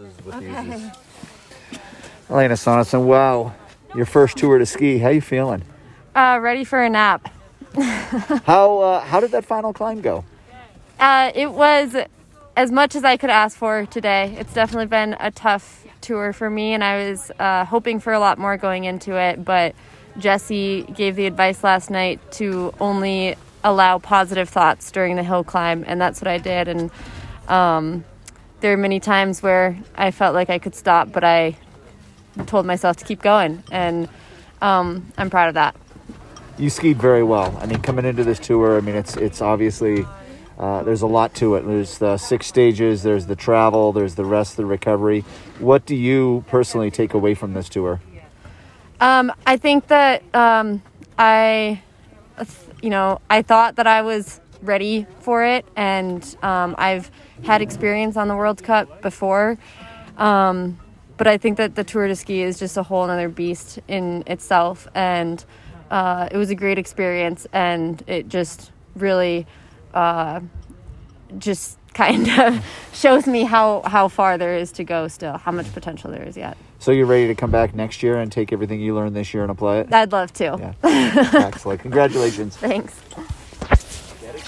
Okay. Alayna Sonnesyn, wow, your first tour to ski. How you feeling? Uh, ready for a nap. How uh, how did that final climb go? Uh, it was as much as I could ask for today. It's definitely been a tough tour for me, and I was uh, hoping for a lot more going into it. But Jessie gave the advice last night to only allow positive thoughts during the hill climb, and that's what I did. And um, there are many times where I felt like I could stop, but I told myself to keep going, and um, I'm proud of that. You skied very well. I mean, coming into this tour, I mean, it's it's obviously uh, there's a lot to it. There's the six stages. There's the travel. There's the rest, the recovery. What do you personally take away from this tour? Um, I think that um, I, you know, I thought that I was ready for it, and um, I've had experience on the World Cup before. Um, but I think that the Tour de Ski is just a whole other beast in itself, and uh, it was a great experience, and it just really, uh, just kind of shows me how how far there is to go still, how much potential there is yet. So you're ready to come back next year and take everything you learned this year and apply it? I'd love to. Yeah. Excellent. Congratulations. Thanks. Eric.